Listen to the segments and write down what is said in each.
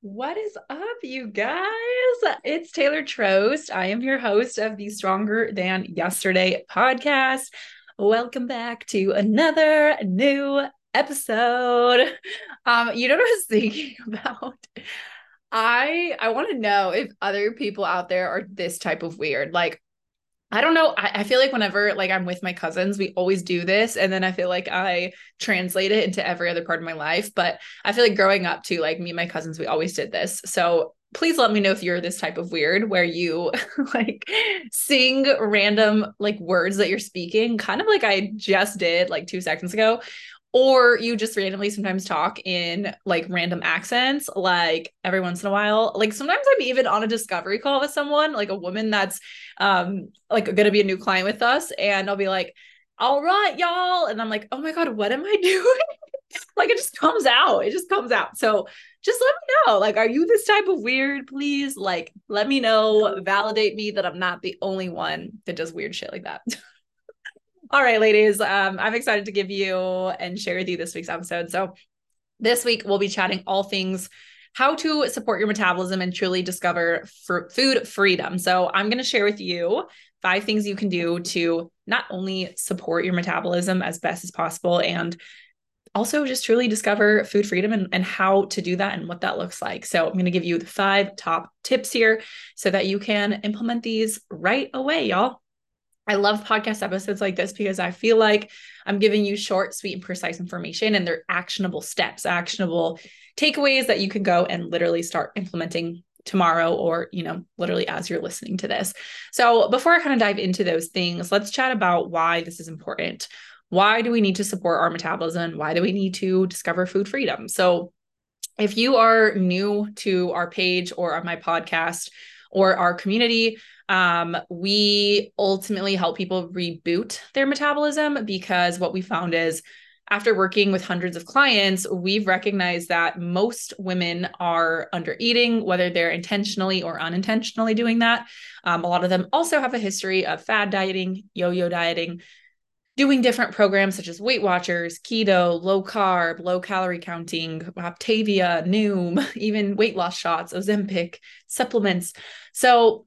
What is up, you guys? It's Taylor Trost. I am your host of the Stronger Than Yesterday podcast. Welcome back to another new episode. Um, you know what I was thinking about? I I want to know if other people out there are this type of weird. Like I don't know. I, I, feel like whenever like I'm with my cousins, we always do this. And then I feel like I translate it into every other part of my life. But I feel like growing up too, like me and my cousins, we always did this. So please let me know if you're this type of weird where you like sing random like words that you're speaking, kind of like I just did like two seconds ago, or you just randomly sometimes talk in like random accents like every once in a while. Like sometimes i'm even on a discovery call with someone like a woman that's um like gonna be a new client with us and i'll be like all right y'all and i'm like oh my god what am i doing? Like it just comes out. It just comes out. So just let me know. Like are you this type of weird? Please like let me know. Validate me that i'm not the only one that does weird shit like that All right, ladies. Um, I'm excited to give you and share with you this week's episode. So, this week we'll be chatting all things how to support your metabolism and truly discover fr- food freedom. So, I'm going to share with you five things you can do to not only support your metabolism as best as possible and also just truly discover food freedom and, and how to do that and what that looks like. So, I'm going to give you the five top tips here so that you can implement these right away, y'all. I love podcast episodes like this because I feel like I'm giving you short, sweet, and precise information, and they're actionable steps, actionable takeaways that you can go and literally start implementing tomorrow or, you know, literally as you're listening to this. So, before I kind of dive into those things, let's chat about why this is important. Why do we need to support our metabolism? Why do we need to discover food freedom? So, if you are new to our page or on my podcast or our community, um, we ultimately help people reboot their metabolism because what we found is after working with hundreds of clients, we've recognized that most women are under eating, whether they're intentionally or unintentionally doing that. Um, a lot of them also have a history of fad dieting, yo yo dieting, doing different programs such as Weight Watchers, keto, low carb, low calorie counting, Optavia, Noom, even weight loss shots, Ozempic, supplements. So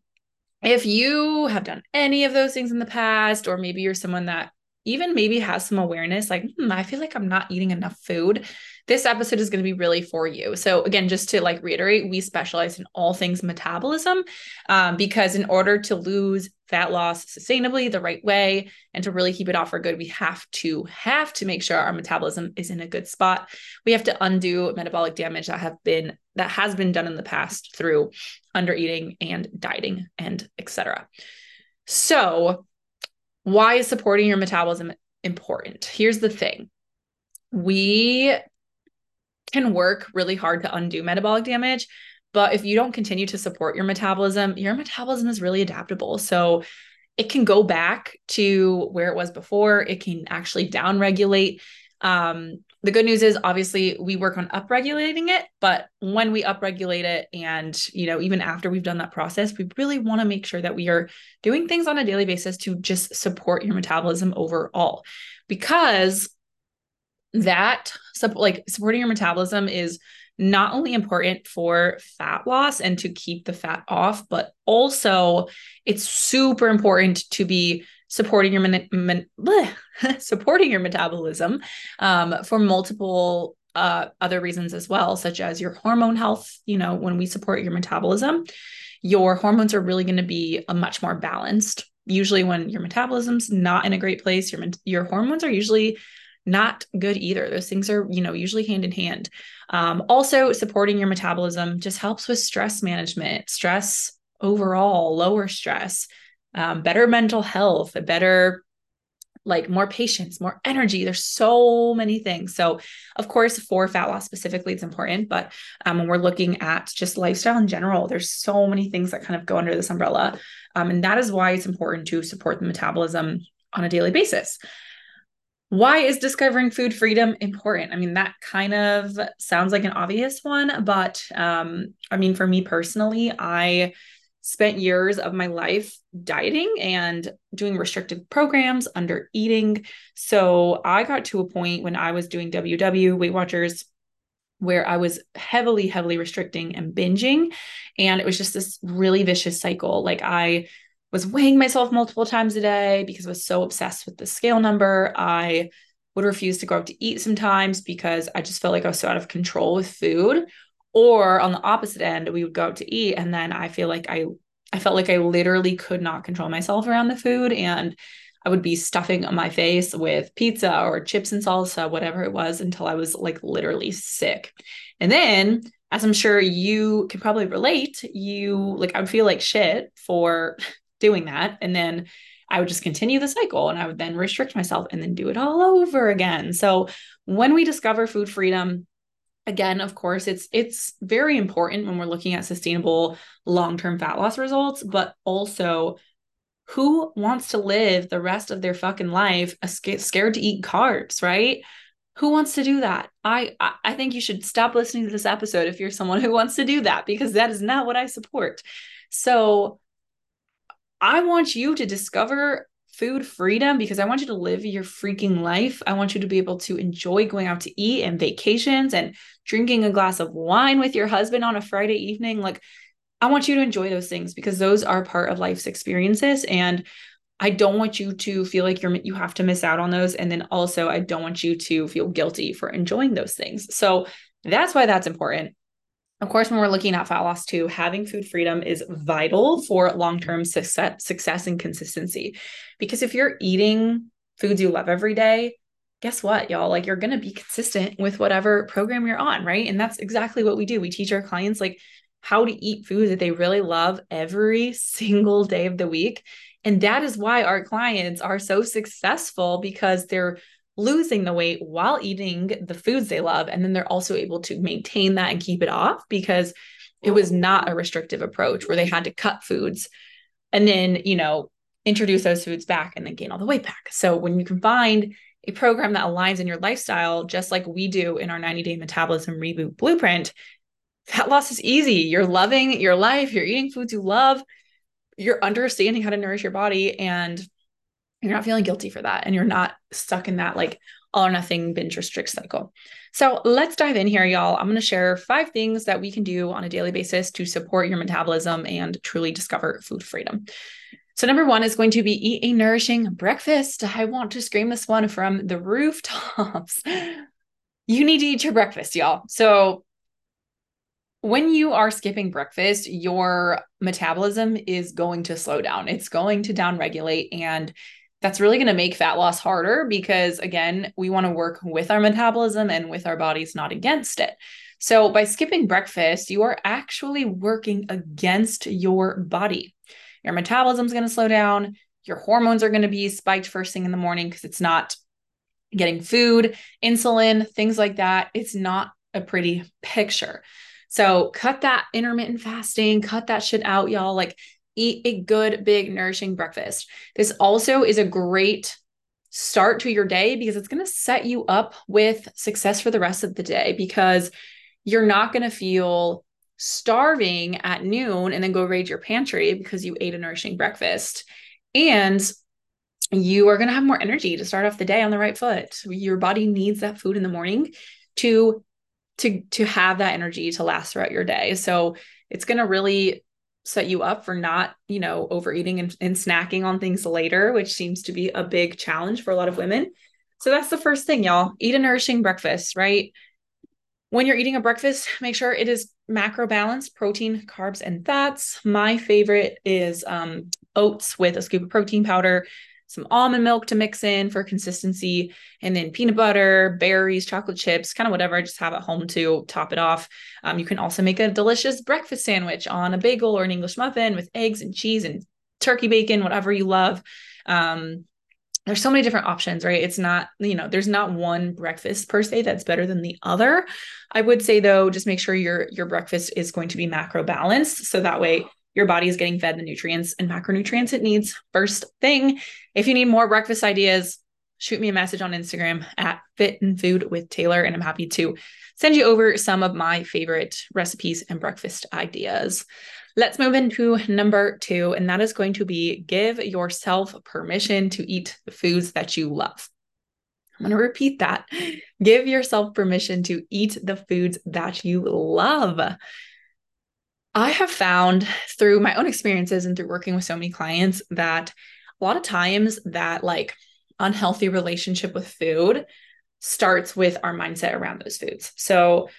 if you have done any of those things in the past, or maybe you're someone that even maybe has some awareness, like, hmm, I feel like I'm not eating enough food, this episode is going to be really for you. So, again, just to like reiterate, we specialize in all things metabolism um, because in order to lose fat loss sustainably the right way and to really keep it off for good, we have to have to make sure our metabolism is in a good spot. We have to undo metabolic damage that have been that has been done in the past through under eating and dieting and etc. So, why is supporting your metabolism important? Here's the thing. We can work really hard to undo metabolic damage, but if you don't continue to support your metabolism, your metabolism is really adaptable. So it can go back to where it was before. It can actually downregulate. Um, the good news is obviously we work on upregulating it, but when we upregulate it and, you know, even after we've done that process, we really want to make sure that we are doing things on a daily basis to just support your metabolism overall. Because that like supporting your metabolism is not only important for fat loss and to keep the fat off, but also it's super important to be supporting your man, man, bleh, supporting your metabolism um, for multiple uh, other reasons as well, such as your hormone health. You know, when we support your metabolism, your hormones are really going to be a much more balanced. Usually, when your metabolism's not in a great place, your your hormones are usually not good either. Those things are, you know, usually hand in hand. Um, also, supporting your metabolism just helps with stress management, stress overall, lower stress, um, better mental health, a better like more patience, more energy. There's so many things. So, of course, for fat loss specifically, it's important. But um, when we're looking at just lifestyle in general, there's so many things that kind of go under this umbrella. Um, and that is why it's important to support the metabolism on a daily basis. Why is discovering food freedom important? I mean, that kind of sounds like an obvious one, but um, I mean, for me personally, I spent years of my life dieting and doing restrictive programs, under eating. So I got to a point when I was doing WW Weight Watchers where I was heavily, heavily restricting and binging. And it was just this really vicious cycle. Like I was weighing myself multiple times a day because I was so obsessed with the scale number. I would refuse to go out to eat sometimes because I just felt like I was so out of control with food. Or on the opposite end, we would go out to eat and then I feel like I I felt like I literally could not control myself around the food and I would be stuffing my face with pizza or chips and salsa, whatever it was, until I was like literally sick. And then, as I'm sure you can probably relate, you like, I would feel like shit for doing that. And then I would just continue the cycle and I would then restrict myself and then do it all over again. So, when we discover food freedom, again of course it's it's very important when we're looking at sustainable long-term fat loss results but also who wants to live the rest of their fucking life scared to eat carbs, right? Who wants to do that? I I think you should stop listening to this episode if you're someone who wants to do that because that is not what I support. So I want you to discover food freedom because I want you to live your freaking life. I want you to be able to enjoy going out to eat and vacations and drinking a glass of wine with your husband on a Friday evening. Like I want you to enjoy those things because those are part of life's experiences. And I don't want you to feel like you're you have to miss out on those. And then also I don't want you to feel guilty for enjoying those things. So that's why that's important. Of course, when we're looking at fat loss too, having food freedom is vital for long-term success, success and consistency. Because if you're eating foods you love every day, guess what, y'all? Like you're going to be consistent with whatever program you're on, right? And that's exactly what we do. We teach our clients like how to eat food that they really love every single day of the week. And that is why our clients are so successful because they're losing the weight while eating the foods they love. And then they're also able to maintain that and keep it off because it was oh. not a restrictive approach where they had to cut foods and then, you know, introduce those foods back and then gain all the weight back. So when you can find a program that aligns in your lifestyle, just like we do in our 90 day metabolism reboot blueprint, fat loss is easy. You're loving your life, you're eating foods you love, you're understanding how to nourish your body, and you're not feeling guilty for that. And you're not stuck in that like all or nothing binge restrict cycle. So let's dive in here, y'all. I'm going to share five things that we can do on a daily basis to support your metabolism and truly discover food freedom. So, number one is going to be eat a nourishing breakfast. I want to scream this one from the rooftops. you need to eat your breakfast, y'all. So, when you are skipping breakfast, your metabolism is going to slow down. It's going to downregulate. And that's really going to make fat loss harder because, again, we want to work with our metabolism and with our bodies, not against it. So, by skipping breakfast, you are actually working against your body. Your metabolism is going to slow down. Your hormones are going to be spiked first thing in the morning because it's not getting food, insulin, things like that. It's not a pretty picture. So cut that intermittent fasting, cut that shit out, y'all. Like eat a good, big, nourishing breakfast. This also is a great start to your day because it's going to set you up with success for the rest of the day because you're not going to feel starving at noon and then go raid your pantry because you ate a nourishing breakfast. And you are going to have more energy to start off the day on the right foot. Your body needs that food in the morning to to to have that energy to last throughout your day. So it's going to really set you up for not, you know, overeating and, and snacking on things later, which seems to be a big challenge for a lot of women. So that's the first thing, y'all. Eat a nourishing breakfast, right? When you're eating a breakfast, make sure it is macro balanced protein, carbs, and fats. My favorite is um, oats with a scoop of protein powder, some almond milk to mix in for consistency, and then peanut butter, berries, chocolate chips, kind of whatever I just have at home to top it off. Um, you can also make a delicious breakfast sandwich on a bagel or an English muffin with eggs and cheese and turkey bacon, whatever you love. Um, there's so many different options, right? It's not, you know, there's not one breakfast per se that's better than the other. I would say though, just make sure your your breakfast is going to be macro balanced. So that way your body is getting fed the nutrients and macronutrients it needs. First thing, if you need more breakfast ideas, shoot me a message on Instagram at Fit and Food with Taylor, and I'm happy to send you over some of my favorite recipes and breakfast ideas. Let's move into number two, and that is going to be give yourself permission to eat the foods that you love. I'm going to repeat that. Give yourself permission to eat the foods that you love. I have found through my own experiences and through working with so many clients that a lot of times that like unhealthy relationship with food starts with our mindset around those foods. So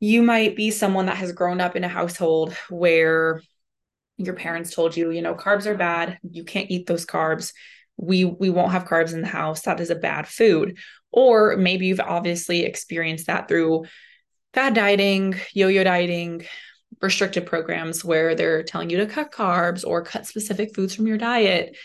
you might be someone that has grown up in a household where your parents told you, you know, carbs are bad, you can't eat those carbs. We we won't have carbs in the house. That is a bad food. Or maybe you've obviously experienced that through fad dieting, yo-yo dieting, restrictive programs where they're telling you to cut carbs or cut specific foods from your diet.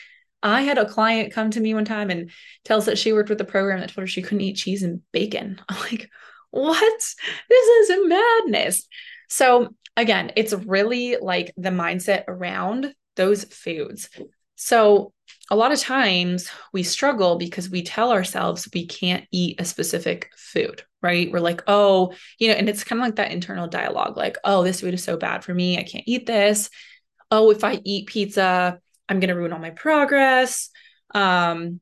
I had a client come to me one time and tell us that she worked with a program that told her she couldn't eat cheese and bacon. I'm like, what? This is madness. So, again, it's really like the mindset around those foods. So, a lot of times we struggle because we tell ourselves we can't eat a specific food, right? We're like, oh, you know, and it's kind of like that internal dialogue like, oh, this food is so bad for me. I can't eat this. Oh, if I eat pizza, I'm going to ruin all my progress. Um,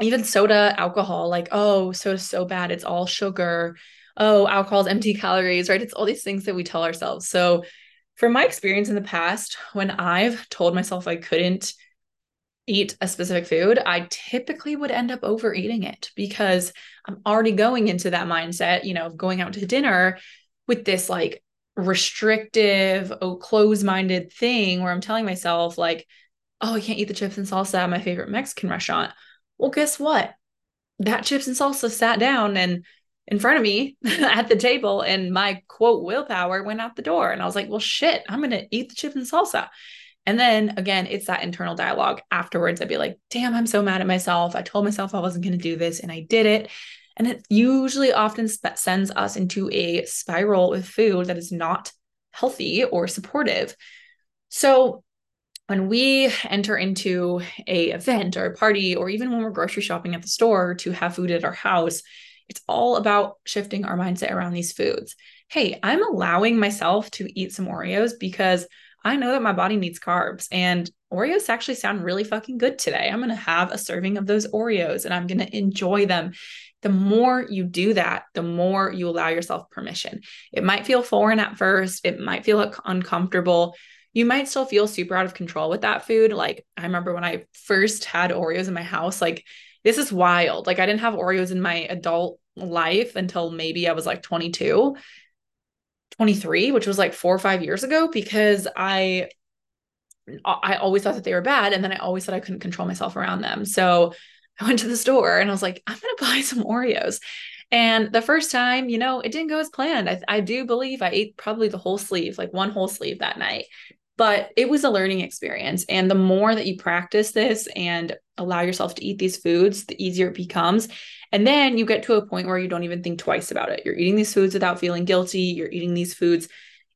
even soda, alcohol, like, oh, soda's so bad. It's all sugar. Oh, alcohol's empty calories, right? It's all these things that we tell ourselves. So, from my experience in the past, when I've told myself I couldn't eat a specific food, I typically would end up overeating it because I'm already going into that mindset, you know, of going out to dinner with this like restrictive, oh, close minded thing where I'm telling myself, like, oh, I can't eat the chips and salsa at my favorite Mexican restaurant. Well, guess what? That chips and salsa sat down and in front of me at the table, and my quote willpower went out the door. And I was like, well, shit, I'm going to eat the chips and salsa. And then again, it's that internal dialogue afterwards. I'd be like, damn, I'm so mad at myself. I told myself I wasn't going to do this and I did it. And it usually often sp- sends us into a spiral with food that is not healthy or supportive. So when we enter into a event or a party, or even when we're grocery shopping at the store to have food at our house, it's all about shifting our mindset around these foods. Hey, I'm allowing myself to eat some Oreos because I know that my body needs carbs and Oreos actually sound really fucking good today. I'm going to have a serving of those Oreos and I'm going to enjoy them. The more you do that, the more you allow yourself permission. It might feel foreign at first, it might feel uncomfortable. You might still feel super out of control with that food. Like, I remember when I first had Oreos in my house, like, this is wild. Like, I didn't have Oreos in my adult life until maybe I was like 22. 23, which was like four or five years ago, because I I always thought that they were bad. And then I always thought I couldn't control myself around them. So I went to the store and I was like, I'm going to buy some Oreos. And the first time, you know, it didn't go as planned. I, I do believe I ate probably the whole sleeve, like one whole sleeve that night. But it was a learning experience. And the more that you practice this and allow yourself to eat these foods, the easier it becomes. And then you get to a point where you don't even think twice about it. You're eating these foods without feeling guilty. You're eating these foods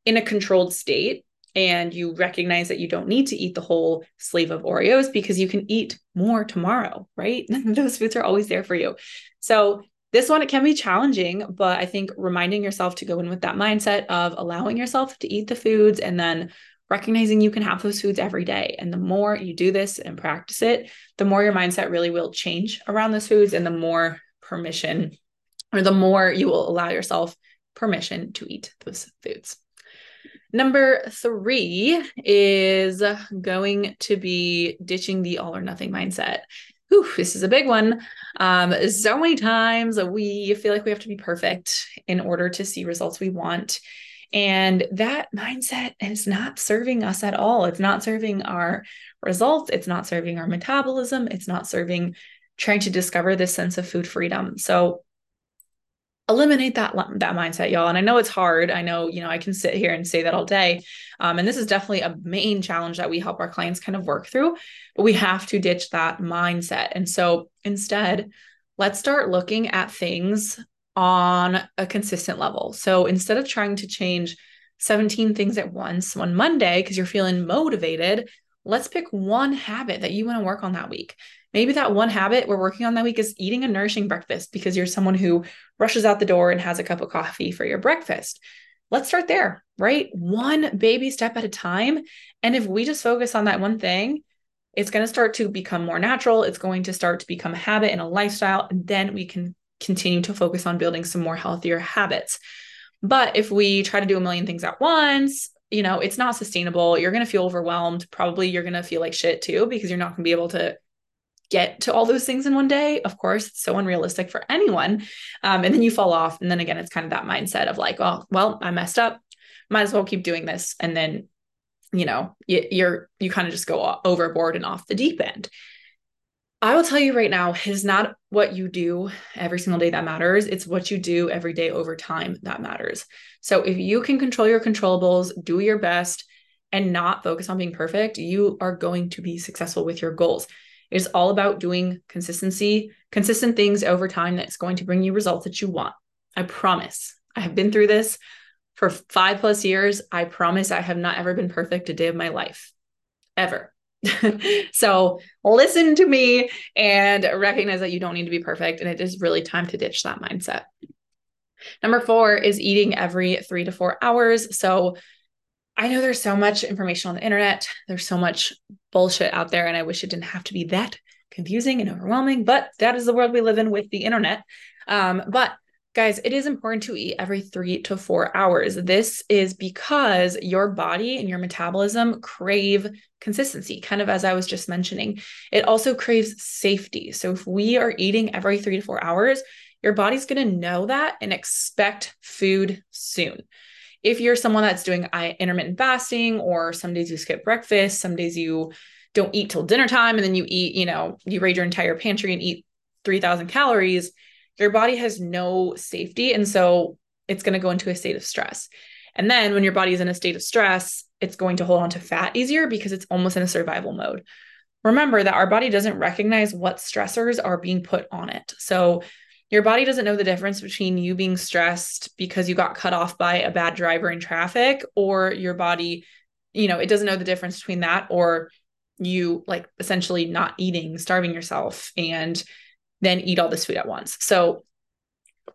in a controlled state. And you recognize that you don't need to eat the whole sleeve of Oreos because you can eat more tomorrow, right? Those foods are always there for you. So, this one, it can be challenging, but I think reminding yourself to go in with that mindset of allowing yourself to eat the foods and then recognizing you can have those foods every day. And the more you do this and practice it, the more your mindset really will change around those foods and the more permission or the more you will allow yourself permission to eat those foods. Number three is going to be ditching the all or nothing mindset. Whew, this is a big one. Um, so many times we feel like we have to be perfect in order to see results we want. And that mindset is not serving us at all. It's not serving our results. It's not serving our metabolism. It's not serving trying to discover this sense of food freedom. So eliminate that that mindset y'all and i know it's hard i know you know i can sit here and say that all day um, and this is definitely a main challenge that we help our clients kind of work through but we have to ditch that mindset and so instead let's start looking at things on a consistent level. So instead of trying to change 17 things at once on Monday because you're feeling motivated, let's pick one habit that you want to work on that week. Maybe that one habit we're working on that week is eating a nourishing breakfast because you're someone who rushes out the door and has a cup of coffee for your breakfast. Let's start there, right? One baby step at a time. And if we just focus on that one thing, it's going to start to become more natural. It's going to start to become a habit and a lifestyle. And then we can continue to focus on building some more healthier habits. But if we try to do a million things at once, you know, it's not sustainable. You're going to feel overwhelmed. Probably you're going to feel like shit too, because you're not going to be able to get to all those things in one day. Of course, it's so unrealistic for anyone. Um, and then you fall off. And then again, it's kind of that mindset of like, oh, well, I messed up. Might as well keep doing this. And then, you know, you, you're, you kind of just go overboard and off the deep end. I will tell you right now, it is not what you do every single day that matters. It's what you do every day over time that matters. So if you can control your controllables, do your best, and not focus on being perfect, you are going to be successful with your goals. It's all about doing consistency, consistent things over time that's going to bring you results that you want. I promise. I have been through this for five plus years. I promise I have not ever been perfect a day of my life, ever. so listen to me and recognize that you don't need to be perfect. And it is really time to ditch that mindset. Number four is eating every three to four hours. So I know there's so much information on the internet, there's so much bullshit out there, and I wish it didn't have to be that confusing and overwhelming, but that is the world we live in with the internet. Um, but Guys, it is important to eat every three to four hours. This is because your body and your metabolism crave consistency, kind of as I was just mentioning. It also craves safety. So if we are eating every three to four hours, your body's going to know that and expect food soon. If you're someone that's doing intermittent fasting, or some days you skip breakfast, some days you don't eat till dinner time, and then you eat, you know, you raid your entire pantry and eat 3,000 calories your body has no safety. And so it's going to go into a state of stress. And then when your body is in a state of stress, it's going to hold on to fat easier because it's almost in a survival mode. Remember that our body doesn't recognize what stressors are being put on it. So your body doesn't know the difference between you being stressed because you got cut off by a bad driver in traffic or your body, you know, it doesn't know the difference between that or you like essentially not eating, starving yourself and then eat all this food at once. So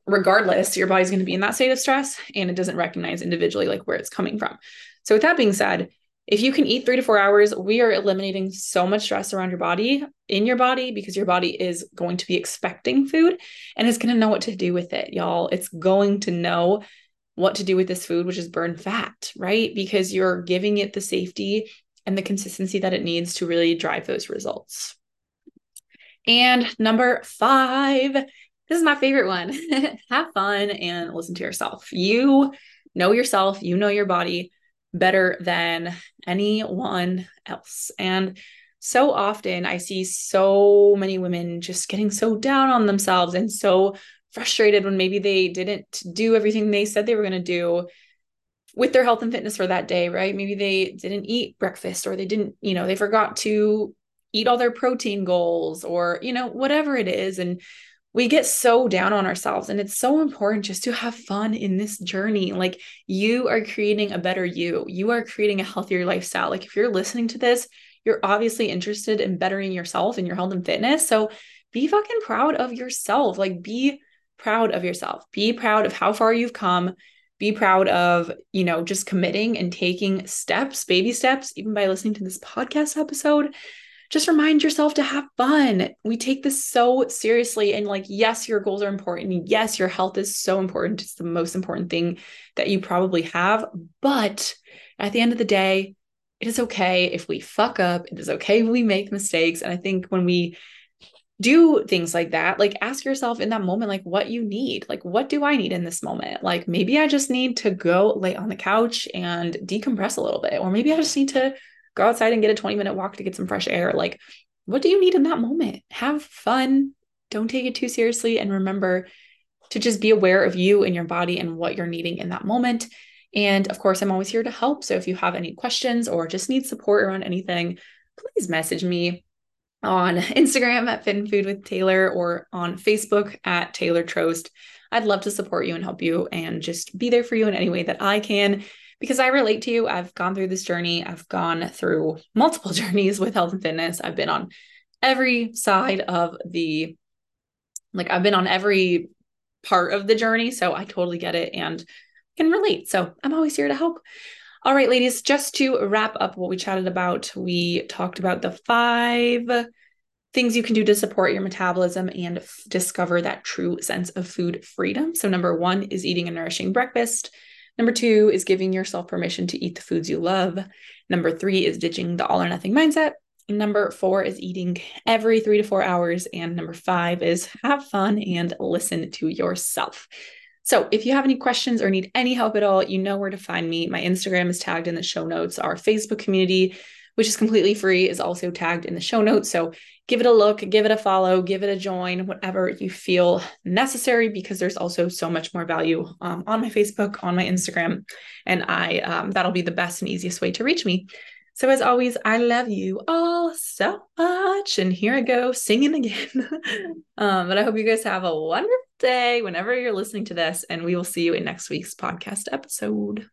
regardless, your body's going to be in that state of stress and it doesn't recognize individually like where it's coming from. So with that being said, if you can eat 3 to 4 hours, we are eliminating so much stress around your body, in your body because your body is going to be expecting food and it's going to know what to do with it, y'all. It's going to know what to do with this food, which is burn fat, right? Because you're giving it the safety and the consistency that it needs to really drive those results. And number five, this is my favorite one have fun and listen to yourself. You know yourself, you know your body better than anyone else. And so often I see so many women just getting so down on themselves and so frustrated when maybe they didn't do everything they said they were going to do with their health and fitness for that day, right? Maybe they didn't eat breakfast or they didn't, you know, they forgot to eat all their protein goals or, you know, whatever it is. And we get so down on ourselves. And it's so important just to have fun in this journey. Like you are creating a better you, you are creating a healthier lifestyle. Like if you're listening to this, you're obviously interested in bettering yourself and your health and fitness. So be fucking proud of yourself. Like be proud of yourself. Be proud of how far you've come. Be proud of, you know, just committing and taking steps, baby steps, even by listening to this podcast episode just remind yourself to have fun. We take this so seriously. And like, yes, your goals are important. Yes, your health is so important. It's the most important thing that you probably have. But at the end of the day, it is okay if we fuck up. It is okay if we make mistakes. And I think when we do things like that, like ask yourself in that moment, like what you need. Like, what do I need in this moment? Like, maybe I just need to go lay on the couch and decompress a little bit. Or maybe I just need to go outside and get a 20 minute walk to get some fresh air. Like, what do you need in that moment? Have fun. Don't take it too seriously. And remember to just be aware of you and your body and what you're needing in that moment. And of course, I'm always here to help. So if you have any questions or just need support around anything, please message me on Instagram at Fit and Food with Taylor or on Facebook at Taylor Trost. I'd love to support you and help you and just be there for you in any way that I can because I relate to you. I've gone through this journey. I've gone through multiple journeys with health and fitness. I've been on every side of the, like, I've been on every part of the journey. So I totally get it and can relate. So I'm always here to help. All right, ladies, just to wrap up what we chatted about, we talked about the five things you can do to support your metabolism and f- discover that true sense of food freedom. So, number one is eating a nourishing breakfast. Number two is giving yourself permission to eat the foods you love. Number three is ditching the all or nothing mindset. Number four is eating every three to four hours. And number five is have fun and listen to yourself. So, if you have any questions or need any help at all, you know where to find me. My Instagram is tagged in the show notes. Our Facebook community, which is completely free, is also tagged in the show notes. So, give it a look, give it a follow, give it a join, whatever you feel necessary, because there's also so much more value um, on my Facebook, on my Instagram, and I um, that'll be the best and easiest way to reach me. So, as always, I love you all so much. And here I go singing again. um, but I hope you guys have a wonderful day whenever you're listening to this, and we will see you in next week's podcast episode.